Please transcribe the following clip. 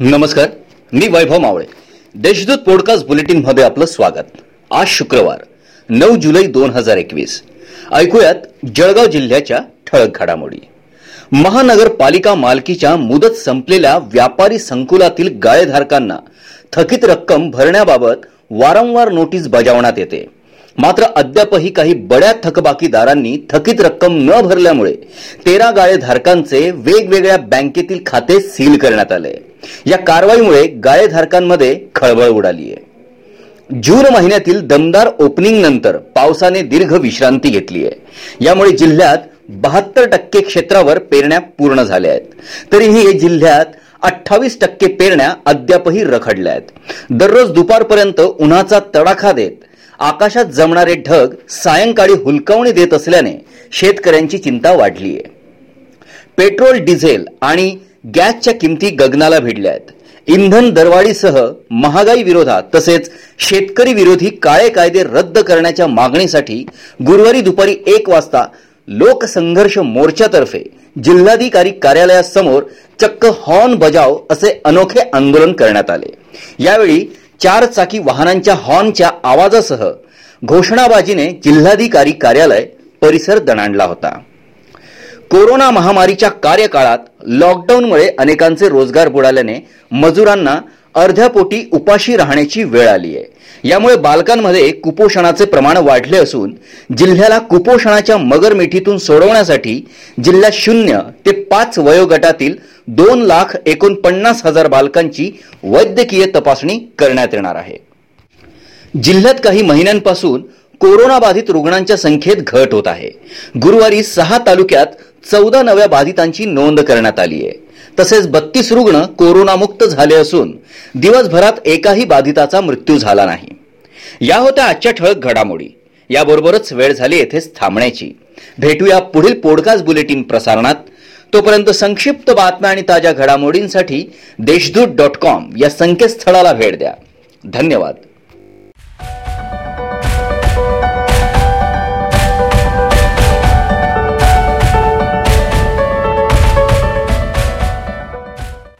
नमस्कार मी वैभव मावळे. देशदूत पॉडकास्ट बुलेटिनमध्ये आपलं स्वागत. आज शुक्रवार नऊ जुलै दोन हजार एकवीस. ऐकूयात जळगाव जिल्ह्याच्या ठळक घडामोडी. महानगरपालिका मालकीच्या मुदत संपलेल्या व्यापारी संकुलातील गाळेधारकांना थकीत रक्कम भरण्याबाबत वारंवार नोटीस बजावण्यात येते. मात्र अद्यापही काही बड्या थकबाकीदारांनी थकीत रक्कम न भरल्यामुळे तेरा गाळेधारकांचे वेगवेगळ्या बँकेतील खाते सील करण्यात आले. या कारवाईमुळे गाळेधारकांमध्ये खळबळ उडाली आहे जून महिन्यातील दमदार ओपनिंग नंतर पावसाने दीर्घ विश्रांती घेतली आहे यामुळे जिल्ह्यात बहात्तर टक्के क्षेत्रावर पेरण्या पूर्ण झाल्या आहेत. तरीही जिल्ह्यात अठ्ठावीस टक्के पेरण्या अद्यापही रखडल्या आहेत. दररोज दुपारपर्यंत उन्हाचा तडाखा देत आकाशात जमणारे ढग सायंकाळी हुलकावणी देत असल्याने शेतकऱ्यांची चिंता वाढली आहे. पेट्रोल डिझेल आणि गॅसच्या किमती गगनाला भिडल्या आहेत. इंधन दरवाढीसह महागाई विरोधात तसेच शेतकरी विरोधी काळे कायदे रद्द करण्याच्या मागणीसाठी गुरुवारी दुपारी एक वाजता लोकसंघर्ष मोर्चातर्फे जिल्हाधिकारी कार्यालयासमोर चक्क हॉर्न बजाव असे अनोखे आंदोलन करण्यात आले. यावेळी चार चाकी वाहनांच्या हॉर्नच्या आवाजासह घोषणाबाजीने जिल्हाधिकारी कार्यालय परिसर दणाणला होता. कोरोना महामारीच्या कार्यकाळात लॉकडाऊनमुळे अनेकांचे रोजगार बुडाल्याने मजुरांना अर्ध्या पोटी उपाशी राहण्याची वेळ आली आहे. यामुळे बालकांमध्ये कुपोषणाचे प्रमाण वाढले असून जिल्ह्याला कुपोषणाच्या मगरमिठीतून सोडवण्यासाठी जिल्ह्यात शून्य ते पाच वयोगटातील दोन लाख एकोणपन्नास हजार बालकांची वैद्यकीय तपासणी करण्यात येणार आहे. जिल्ह्यात काही महिन्यांपासून कोरोनाबाधित रुग्णांच्या संख्येत घट होत आहे. गुरुवारी सहा तालुक्यात चौदा नव्या बाधितांची नोंद करण्यात आली आहे. तसेच बत्तीस रुग्ण कोरोनामुक्त झाले असून दिवसभरात एकाही बाधिताचा मृत्यू झाला नाही. या होत्या आजच्या ठळक घडामोडी. याबरोबरच वेळ झाली येथेच थांबण्याची. भेटूया पुढील पॉडकास्ट बुलेटिन प्रसारणात. तोपर्यंत संक्षिप्त बातम्या आणि ताज्या घडामोडींसाठी देशदूत डॉट कॉम या संकेतस्थळाला भेट द्या. धन्यवाद.